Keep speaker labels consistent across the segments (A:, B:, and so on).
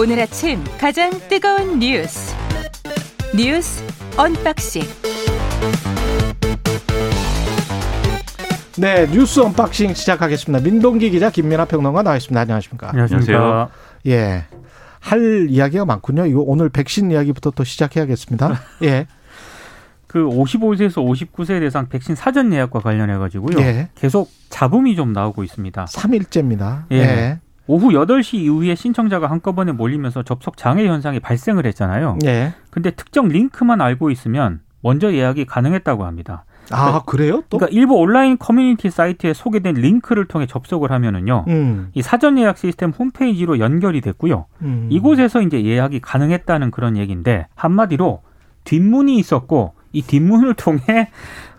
A: 오늘 아침 가장 뜨거운 뉴스 뉴스 언박싱
B: 네, 뉴스 언박싱 시작하겠습니다. 민동기 기자 김민아 평론가 나와 있습니다. 안녕하십니까?
C: 안녕하세요.
B: 예. 할 이야기가 많군요. 이거 오늘 백신 이야기부터 또 시작해야겠습니다. 예.
C: 그 55세에서 59세 대상 백신 사전 예약과 관련해 가지고요.
B: 예.
C: 계속 잡음이 좀 나오고 있습니다.
B: 3일째입니다.
C: 예.
B: 예.
C: 오후 8시 이후에 신청자가 한꺼번에 몰리면서 접속 장애 현상이 발생을 했잖아요.
B: 예.
C: 근데 특정 링크만 알고 있으면 먼저 예약이 가능했다고 합니다.
B: 아, 그래요? 또?
C: 그러니까 일부 온라인 커뮤니티 사이트에 소개된 링크를 통해 접속을 하면은요.
B: 음.
C: 이 사전 예약 시스템 홈페이지로 연결이 됐고요.
B: 음.
C: 이곳에서 이제 예약이 가능했다는 그런 얘기인데 한마디로 뒷문이 있었고 이 뒷문을 통해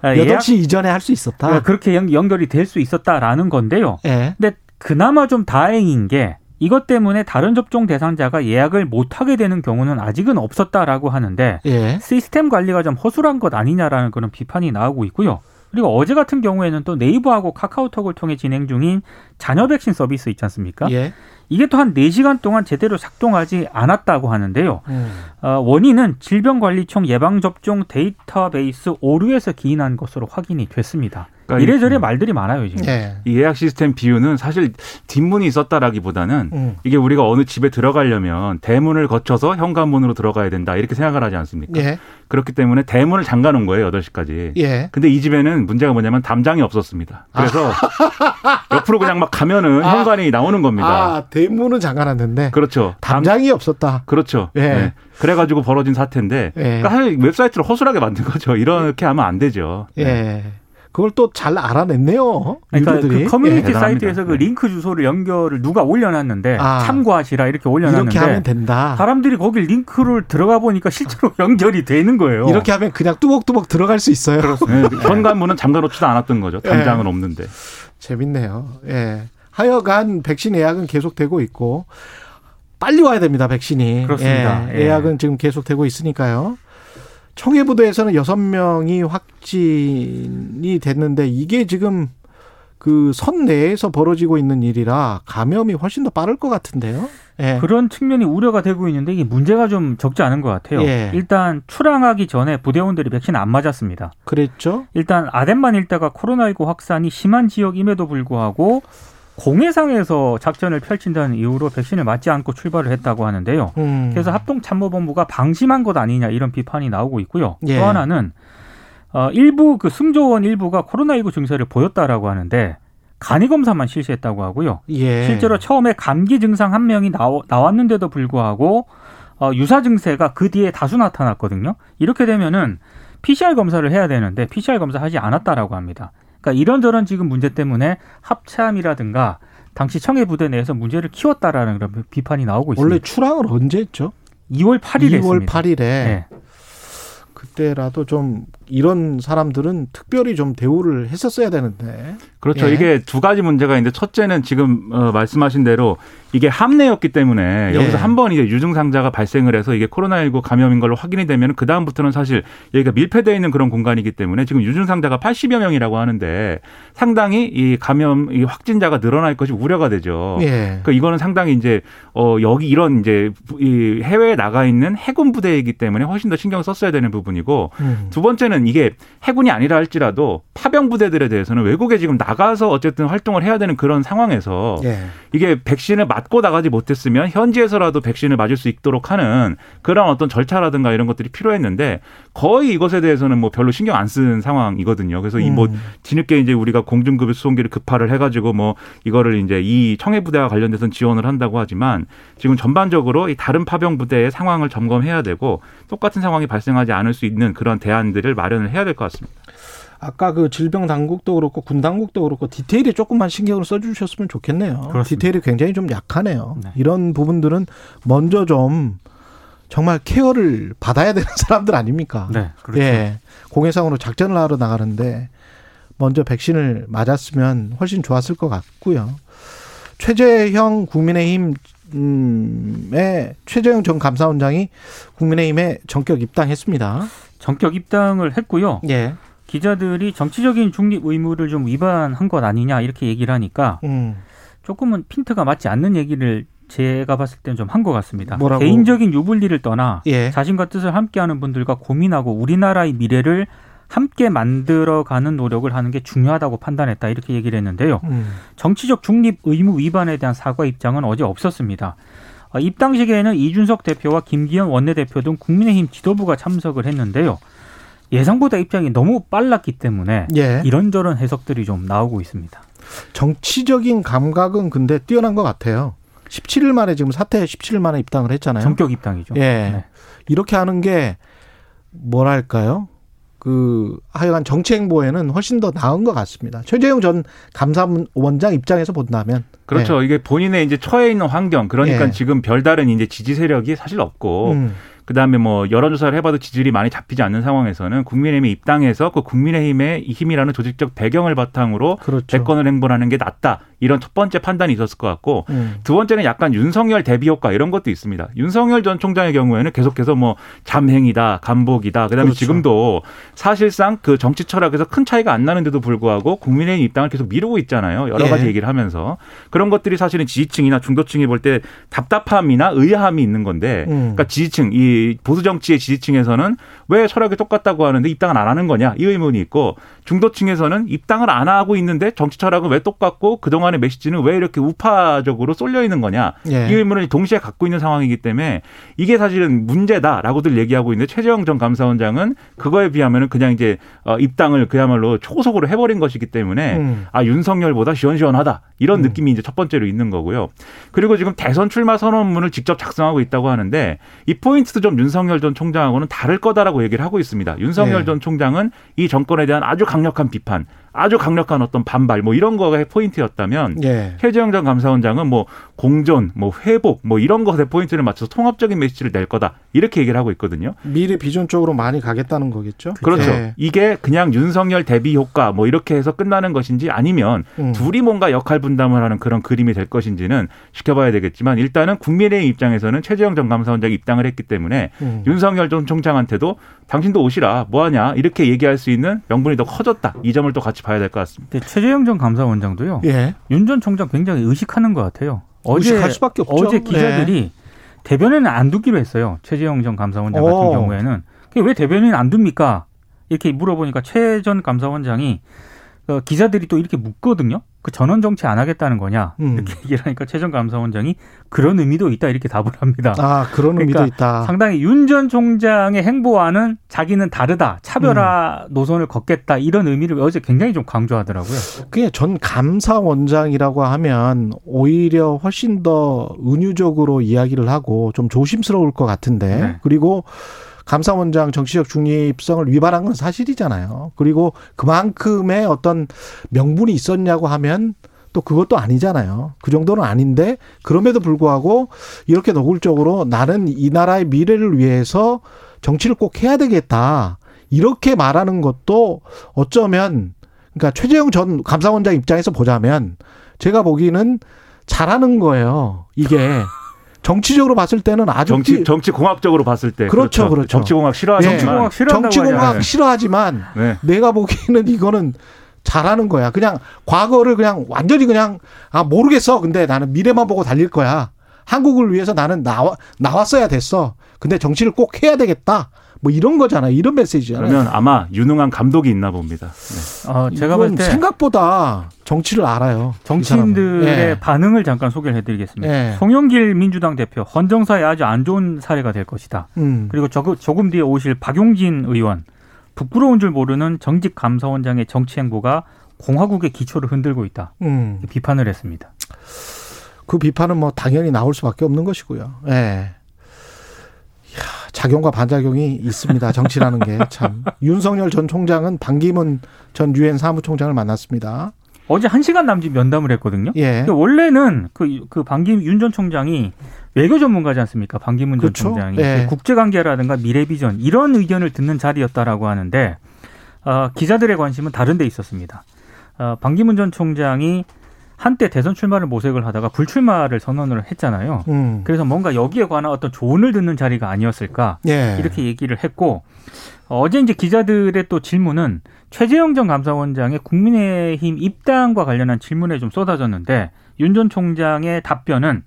C: 아, 예약
B: 8시 이전에 할 수 있었다.
C: 아, 그렇게 연- 연결이 될 수 있었다라는 건데요.
B: 예.
C: 근데 그나마 좀 다행인 게 이것 때문에 다른 접종 대상자가 예약을 못 하게 되는 경우는 아직은 없었다라고 하는데
B: 예.
C: 시스템 관리가 좀 허술한 것 아니냐라는 그런 비판이 나오고 있고요. 그리고 어제 같은 경우에는 또 네이버하고 카카오톡을 통해 진행 중인 자녀 백신 서비스 있지 않습니까?
B: 예.
C: 이게 또한 4시간 동안 제대로 작동하지 않았다고 하는데요.
B: 음.
C: 어, 원인은 질병관리청 예방접종 데이터베이스 오류에서 기인한 것으로 확인이 됐습니다.
D: 그러니까
C: 이래저래
D: 이-
C: 말들이 많아요, 지금.
B: 예.
D: 이 예약 시스템 비유는 사실 뒷문이 있었다라기보다는
B: 음.
D: 이게 우리가 어느 집에 들어가려면 대문을 거쳐서 현관문으로 들어가야 된다 이렇게 생각을 하지 않습니까?
B: 예.
D: 그렇기 때문에 대문을 잠가 놓은 거예요, 8시까지.
B: 예.
D: 근데 이 집에는 문제가 뭐냐면 담장이 없었습니다. 그래서 옆으로 그냥 막 가면은
B: 아.
D: 현관이 나오는 겁니다.
B: 아, 대문은 잠가놨는데
D: 그렇죠. 담-
B: 담장이 없었다.
D: 그렇죠.
B: 예.
D: 네. 그래가지고 벌어진 사태인데
B: 예.
D: 그러니까 웹사이트를 허술하게 만든 거죠. 이렇게 하면 안 되죠. 네.
B: 예. 그걸 또 잘 알아냈네요.
C: 그러니까. 그 커뮤니티
B: 예.
C: 사이트에서 그
D: 네.
C: 링크 주소를 연결을 누가 올려놨는데
B: 아.
C: 참고하시라 이렇게 올려놨는데
B: 이렇게 하면 된다.
C: 사람들이 거기 링크를 들어가 보니까 실제로 연결이 되는 거예요.
B: 이렇게 하면 그냥 뚜벅뚜벅 들어갈 수 있어요.
D: 네. 현관문은 잠가놓지도 않았던 거죠. 담장은
B: 예.
D: 없는데.
B: 재밌네요. 예. 하여간 백신 예약은 계속되고 있고 빨리 와야 됩니다. 백신이.
C: 그렇습니다.
B: 예.
C: 예.
B: 예약은 지금 계속되고 있으니까요. 청해부대에서는 여섯 명이 확진이 됐는데 이게 지금 그 선 내에서 벌어지고 있는 일이라 감염이 훨씬 더 빠를 것 같은데요. 예.
C: 그런 측면이 우려가 되고 있는데 이게 문제가 좀 적지 않은 것 같아요.
B: 예.
C: 일단 출항하기 전에 부대원들이 백신 안 맞았습니다.
B: 그랬죠.
C: 일단 아덴만 일대가 코로나19 확산이 심한 지역임에도 불구하고 공해상에서 작전을 펼친다는 이유로 백신을 맞지 않고 출발을 했다고 하는데요.
B: 음.
C: 그래서 합동참모본부가 방심한 것 아니냐 이런 비판이 나오고 있고요.
B: 예.
C: 또 하나는 어, 일부 그 승조원 일부가 코로나19 증세를 보였다라고 하는데 간이 검사만 실시했다고 하고요.
B: 예.
C: 실제로 처음에 감기 증상 한 명이 나오, 나왔는데도 불구하고 어, 유사 증세가 그 뒤에 다수 나타났거든요. 이렇게 되면은 PCR 검사를 해야 되는데 PCR 검사 하지 않았다라고 합니다. 그러니까 이런저런 지금 문제 때문에 합참이라든가 당시 청해 부대 내에서 문제를 키웠다라는 그런 비판이 나오고 있습니다.
B: 원래 출항을 언제 했죠?
C: 2월 8일에
B: 2월
C: 했습니다.
B: 8일에
C: 네.
B: 그때라도 좀 이런 사람들은 특별히 좀 대우를 했었어야 되는데.
D: 그렇죠.
B: 예.
D: 이게 두 가지 문제가 있는데 첫째는 지금 어, 말씀하신 대로 이게 함내였기 때문에
B: 예.
D: 여기서 한번 이제 유증상자가 발생을 해서 이게 코로나19 감염인 걸로 확인이 되면 그 다음부터는 사실 여기가 밀폐되어 있는 그런 공간이기 때문에 지금 유증상자가 80여 명이라고 하는데 상당히 이 감염 이 확진자가 늘어날 것이 우려가 되죠.
B: 예.
D: 그러니까 이거는 상당히 이제 어 여기 이런 이제 이 해외에 나가 있는 해군 부대이기 때문에 훨씬 더 신경 썼어야 되는 부분이고
B: 음.
D: 두 번째는 이게 해군이 아니라 할지라도 파병 부대들에 대해서는 외국에 지금 나가서 어쨌든 활동을 해야 되는 그런 상황에서
B: 예.
D: 이게 백신을 맞고 나가지 못했으면 현지에서라도 백신을 맞을 수 있도록 하는 그런 어떤 절차라든가 이런 것들이 필요했는데 거의 이것에 대해서는 뭐 별로 신경 안쓴 상황이거든요. 그래서 이뭐
B: 음.
D: 뒤늦게 이제 우리가 공중급유 수송기를 급파를 해가지고 뭐 이거를 이제 이 청해 부대와 관련돼서 지원을 한다고 하지만 지금 전반적으로 이 다른 파병 부대의 상황을 점검해야 되고 똑같은 상황이 발생하지 않을 수 있는 그런 대안들을 마 련을 해야 될 것 같습니다.
B: 아까 그 질병 당국도 그렇고 군 당국도 그렇고 디테일에 조금만 신경을 써주셨으면 좋겠네요.
C: 그렇습니다.
B: 디테일이 굉장히 좀 약하네요.
C: 네.
B: 이런 부분들은 먼저 좀 정말 케어를 받아야 되는 사람들 아닙니까?
C: 네, 그렇죠.
B: 예. 공해상으로 작전을 하러 나가는데 먼저 백신을 맞았으면 훨씬 좋았을 것 같고요. 최재형 국민의힘 음의 최재형 전 감사원장이 국민의힘에 전격 입당했습니다.
C: 전격 입당을 했고요.
B: 예.
C: 기자들이 정치적인 중립 의무를 좀 위반한 것 아니냐 이렇게 얘기를 하니까
B: 음.
C: 조금은 핀트가 맞지 않는 얘기를 제가 봤을 때는 좀 한 것 같습니다.
B: 뭐라고?
C: 개인적인 유불리를 떠나
B: 예.
C: 자신과 뜻을 함께하는 분들과 고민하고 우리나라의 미래를 함께 만들어가는 노력을 하는 게 중요하다고 판단했다 이렇게 얘기를 했는데요.
B: 음.
C: 정치적 중립 의무 위반에 대한 사과 입장은 어제 없었습니다. 어, 입당식에는 이준석 대표와 김기현 원내대표 등 국민의힘 지도부가 참석을 했는데요. 예상보다 입장이 너무 빨랐기 때문에
B: 예.
C: 이런저런 해석들이 좀 나오고 있습니다.
B: 정치적인 감각은 근데 뛰어난 것 같아요. 17일 만에 지금 사퇴 17일 만에 입당을 했잖아요.
C: 전격 입당이죠.
B: 예.
C: 네.
B: 이렇게 하는 게 뭐랄까요? 그 하여간 정치 행보에는 훨씬 더 나은 것 같습니다. 최재형 전 감사원장 입장에서 본다면
D: 그렇죠. 이게 본인의 이제 처해 있는 환경, 그러니까
B: 예.
D: 지금 별다른 이제 지지 세력이 사실 없고,
B: 음.
D: 그 다음에 뭐 여론조사를 해봐도 지지율이 많이 잡히지 않는 상황에서는 국민의힘에 입당해서 그 국민의힘의 이 힘이라는 조직적 배경을 바탕으로
B: 그렇죠.
D: 대권을 행보하는 게 낫다. 이런 첫 번째 판단이 있었을 것 같고,
B: 음.
D: 두 번째는 약간 윤석열 대비 효과 이런 것도 있습니다. 윤석열 전 총장의 경우에는 계속해서 뭐 잠행이다, 감복이다. 그다음에
B: 그렇죠.
D: 지금도 사실상 그 정치 철학에서 큰 차이가 안 나는데도 불구하고 국민의힘 입당을 계속 미루고 있잖아요. 여러
B: 예.
D: 가지 얘기를 하면서 그런 것들이 사실은 지지층이나 중도층이 볼 때 답답함이나 의아함이 있는 건데,
B: 음.
D: 그러니까 지지층 이 보수 정치의 지지층에서는 왜 철학이 똑같다고 하는데 입당을 안 하는 거냐 이 의문이 있고 중도층에서는 입당을 안 하고 있는데 정치 철학은 왜 똑같고 그 동안의 메시지는 왜 이렇게 우파적으로 쏠려 있는 거냐
B: 예.
D: 이 의문을 동시에 갖고 있는 상황이기 때문에 이게 사실은 문제다라고들 얘기하고 있는데 최재형 전 감사원장은 그거에 비하면은 그냥 이제 어, 입당을 그야말로 초속으로 해버린 것이기 때문에
B: 음.
D: 아 윤석열보다 시원시원하다 이런
B: 음.
D: 느낌이 이제 첫 번째로 있는 거고요. 그리고 지금 대선 출마 선언문을 직접 작성하고 있다고 하는데 이 포인트도 좀 윤석열 전 총장하고는 다를 거다라고 얘기를 하고 있습니다. 윤석열
B: 네.
D: 전 총장은 이 정권에 대한 아주 강력한 비판, 아주 강력한 어떤 반발 뭐 이런 거가 포인트였다면
B: 예.
D: 최재형 전 감사원장은 뭐 공존, 뭐 회복, 뭐 이런 것에 포인트를 맞춰서 통합적인 메시지를 낼 거다 이렇게 얘기를 하고 있거든요.
B: 미래 비전 쪽으로 많이 가겠다는 거겠죠.
D: 그렇죠.
B: 예.
D: 이게 그냥 윤석열 대비 효과 뭐 이렇게 해서 끝나는 것인지 아니면
B: 음.
D: 둘이 뭔가 역할 분담을 하는 그런 그림이 될 것인지는 지켜봐야 되겠지만 일단은 국민의힘 입장에서는 최재형 전 감사원장이 입당을 했기 때문에
B: 음.
D: 윤석열 전 총장한테도 당신도 오시라 뭐하냐 이렇게 얘기할 수 있는 명분이 더 커졌다 이 점을 또 같이 봐야 될 것 같습니다.
C: 근데 최재형 전 감사원장도요.
B: 예.
C: 윤 전 총장 굉장히 의식하는 것 같아요. 어제
B: 의식할 수밖에 없죠.
C: 어제 기자들이 대변에는 안 두기로 했어요. 최재형 전 감사원장 같은
B: 오.
C: 경우에는 그게 왜 대변인 안 둡니까? 이렇게 물어보니까 최 전 감사원장이 어, 기자들이 또 이렇게 묻거든요. 그 전원 정치 안 하겠다는 거냐
B: 음.
C: 이렇게 얘기를 하니까 최전 감사원장이 그런 의미도 있다 이렇게 답을 합니다.
B: 아 그런 의미도
C: 그러니까
B: 있다.
C: 상당히 윤 전 총장의 행보와는 자기는 다르다 차별화
B: 음.
C: 노선을 걷겠다 이런 의미를 어제 굉장히 좀 강조하더라고요.
B: 그게 전 감사원장이라고 하면 오히려 훨씬 더 은유적으로 이야기를 하고 좀 조심스러울 것 같은데
C: 네.
B: 그리고 감사원장 정치적 중립성을 위반한 건 사실이잖아요. 그리고 그만큼의 어떤 명분이 있었냐고 하면 또 그것도 아니잖아요. 그 정도는 아닌데 그럼에도 불구하고 이렇게 노골적으로 나는 이 나라의 미래를 위해서 정치를 꼭 해야 되겠다. 이렇게 말하는 것도 어쩌면 그러니까 최재형 전 감사원장 입장에서 보자면 제가 보기에는 잘하는 거예요. 이게 정치적으로 봤을 때는 아주
D: 정치
B: 뛰-
D: 정치 공학적으로 봤을 때
B: 그렇죠, 그렇죠.
D: 정치 공학 싫어하지만
B: 예.
C: 정치공학 싫어한다고
B: 정치공학. 싫어하지만
D: 네.
B: 내가 보기에는 이거는 잘하는 거야. 그냥 과거를 그냥 완전히 그냥 아 모르겠어. 근데 나는 미래만 보고 달릴 거야. 한국을 위해서 나는 나와 나왔어야 됐어. 근데 정치를 꼭 해야 되겠다. 뭐 이런 거잖아요. 이런 메시지잖아요.
D: 그러면 아마 유능한 감독이 있나 봅니다. 네.
C: 어, 제가 볼 때
B: 생각보다 정치를 알아요. 이
C: 정치인들의.
B: 예.
C: 반응을 잠깐 소개를 해드리겠습니다.
B: 예.
C: 송영길 민주당 대표 헌정사에 아주 안 좋은 사례가 될 것이다.
B: 음.
C: 그리고 조금, 조금 뒤에 오실 박용진 의원 부끄러운 줄 모르는 정직 감사원장의 정치 행보가 공화국의 기초를 흔들고 있다.
B: 음.
C: 비판을 했습니다.
B: 그 비판은 뭐 당연히 나올 수밖에 없는 것이고요. 예. 작용과 반작용이 있습니다. 정치라는 게 참. 윤석열 전 총장은 반기문 전 유엔 사무총장을 만났습니다.
C: 어제 한 시간 남짓 면담을 했거든요.
B: 예.
C: 근데 원래는 그, 그 반기 윤전 총장이 외교 전문가지 않습니까? 반기문
B: 그렇죠.
C: 전 총장이
B: 예.
C: 국제관계라든가 미래비전 이런 의견을 듣는 자리였다라고 하는데 어, 기자들의 관심은 다른 데 있었습니다. 어, 반기문 전 총장이 한때 대선 출마를 모색을 하다가 불출마를 선언을 했잖아요.
B: 음.
C: 그래서 뭔가 여기에 관한 어떤 조언을 듣는 자리가 아니었을까
B: 예.
C: 이렇게 얘기를 했고 어, 어제 이제 기자들의 또 질문은 최재형 전 감사원장의 국민의힘 입당과 관련한 질문에 좀 쏟아졌는데 윤 전 총장의 답변은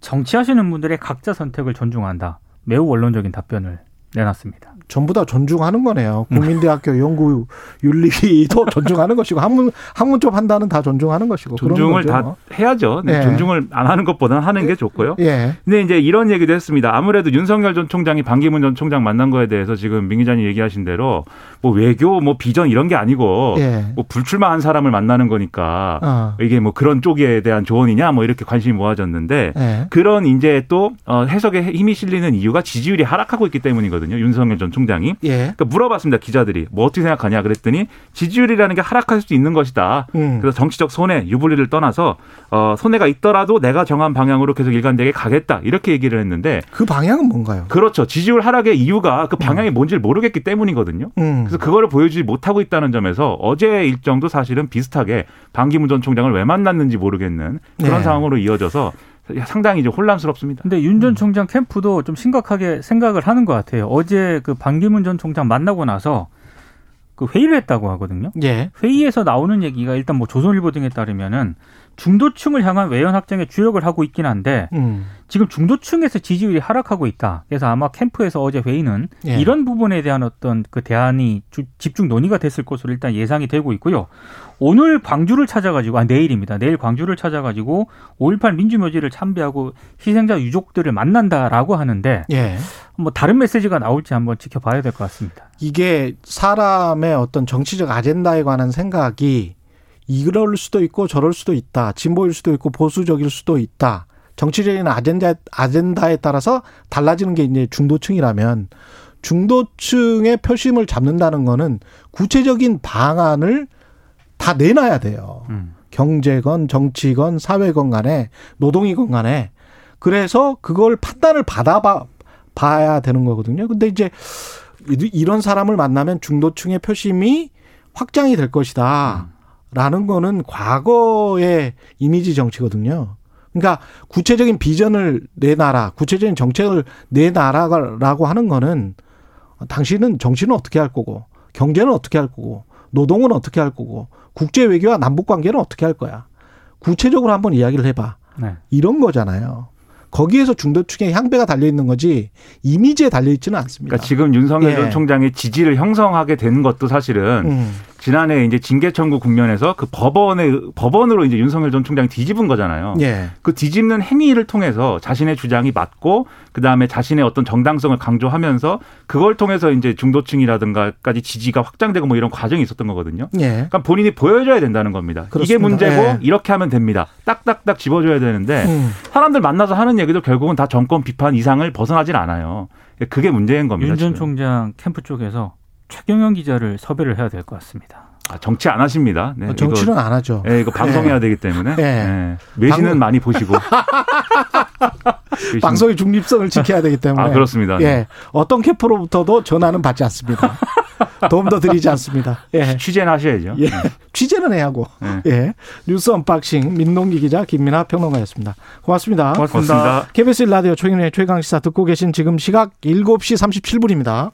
C: 정치하시는 분들의 각자 선택을 존중한다. 매우 원론적인 답변을 내놨습니다.
B: 전부 다 존중하는 거네요. 국민대학교 연구 윤리도 존중하는 것이고 학문 학문 쪽 판단은 다 존중하는 것이고
D: 존중을 다. 해야죠. 네,
B: 예.
D: 존중을 안 하는 것보다는 하는 게 좋고요.
B: 예.
D: 근데 이제 이런 얘기도 했습니다. 아무래도 윤석열 전 총장이 반기문 전 총장 만난 거에 대해서 지금 민 기자님 얘기하신 대로 뭐 외교 뭐 비전 이런 게 아니고
B: 예.
D: 뭐 불출마한 사람을 만나는 거니까
B: 어.
D: 이게 뭐 그런 쪽에 대한 조언이냐 뭐 이렇게 관심이 모아졌는데
B: 예.
D: 그런 이제 또 어, 해석에 힘이 실리는 이유가 지지율이 하락하고 있기 때문이거든요. 윤석열 전 총장이.
B: 예.
D: 그러니까 물어봤습니다 기자들이 뭐 어떻게 생각하냐 그랬더니 지지율이라는 게 하락할 수도 있는 것이다.
B: 음.
D: 그래서 정치적 손해 유불리를 떠나서 어, 손해가 있더라도 내가 정한 방향으로 계속 일관되게 가겠다 이렇게 얘기를 했는데
B: 그 방향은 뭔가요?
D: 그렇죠 지지율 하락의 이유가 그 방향이 뭔지를 모르겠기 때문이거든요.
B: 음.
D: 그래서 그거를 보여주지 못하고 있다는 점에서 어제 일정도 사실은 비슷하게 반기문 전 총장을 왜 만났는지 모르겠는 그런
B: 네.
D: 상황으로 이어져서 상당히 이제 혼란스럽습니다.
C: 근데 윤 전 총장 캠프도 좀 심각하게 생각을 하는 것 같아요. 어제 그 반기문 전 총장 만나고 나서 그 회의를 했다고 하거든요.
B: 예.
C: 회의에서 나오는 얘기가 일단 뭐 조선일보 등에 따르면은 중도층을 향한 외연 확장에 주력을 하고 있긴 한데
B: 음.
C: 지금 중도층에서 지지율이 하락하고 있다. 그래서 아마 캠프에서 어제 회의는
B: 예.
C: 이런 부분에 대한 어떤 그 대안이 주- 집중 논의가 됐을 것으로 일단 예상이 되고 있고요. 오늘 광주를 찾아가지고 아 내일입니다. 내일 광주를 찾아가지고 5.18 민주묘지를 참배하고 희생자 유족들을 만난다라고 하는데
B: 예.
C: 뭐 다른 메시지가 나올지 한번 지켜봐야 될 것 같습니다.
B: 이게 사람의 어떤 정치적 아젠다에 관한 생각이 이럴 수도 있고 저럴 수도 있다. 진보일 수도 있고 보수적일 수도 있다. 정치적인 아젠다, 아젠다에 따라서 달라지는 게 이제 중도층이라면 중도층의 표심을 잡는다는 거는 구체적인 방안을 다 내놔야 돼요.
C: 음.
B: 경제건 정치건 사회건 간에 노동이건 간에 그래서 그걸 판단을 받아봐 봐야 되는 거거든요. 근데 이제 이- 이런 사람을 만나면 중도층의 표심이 확장이 될 것이다. 라는 거는 과거의 이미지 정치거든요. 그러니까 구체적인 비전을 내놔라, 구체적인 정책을 내놔라라고 하는 거는 당신은 정치는 어떻게 할 거고, 경제는 어떻게 할 거고, 노동은 어떻게 할 거고, 국제 외교와 남북 관계는 어떻게 할 거야. 구체적으로 한번 이야기를 해봐.
C: 네.
B: 이런 거잖아요. 거기에서 중도층의 향배가 달려 있는 거지 이미지에 달려 있지는 않습니다.
D: 그러니까 지금 윤석열
B: 예.
D: 전 총장의 지지를 형성하게 된 것도 사실은
B: 음.
D: 지난해 이제 징계 청구 국면에서 그 법원의 법원으로 이제 윤석열 전 총장이 뒤집은 거잖아요.
B: 예.
D: 그 뒤집는 행위를 통해서 자신의 주장이 맞고 그 다음에 자신의 어떤 정당성을 강조하면서 그걸 통해서 이제 중도층이라든가까지 지지가 확장되고 뭐 이런 과정이 있었던 거거든요.
B: 예.
D: 그러니까 본인이 보여줘야 된다는 겁니다. 이게
B: 그렇습니다.
D: 문제고
B: 예.
D: 이렇게 하면 됩니다. 딱딱딱 집어줘야 되는데
B: 음.
D: 사람들 만나서 하는 얘기도 결국은 다 정권 비판 이상을 벗어나질 않아요. 그게 문제인 겁니다.
C: 윤 전. 총장 캠프 쪽에서 최경영 기자를 섭외를 해야 될 것 같습니다.
D: 아, 정치 안 하십니다. 네,
B: 정치는 안 하죠.
D: 이거, 예, 이거 방송해야 되기 때문에
B: 예.
D: 예. 외신은
B: 방금-
D: 많이 보시고
B: 방송의 중립성을 지켜야 되기 때문에.
D: 아 그렇습니다. 네.
B: 예. 어떤 캠프로부터도 전화는 받지 않습니다. 도움도 드리지 않습니다. 예.
D: 취재는 하셔야죠.
B: 예. 취재는 해야 하고.
D: 네.
B: 예. 뉴스 언박싱 민동기 기자 김민아 평론가였습니다. 고맙습니다.
C: 고맙습니다.
D: 고맙습니다.
B: KBS 라디오 최경의 최강 시사 듣고 계신 지금 시각 7시 37분입니다.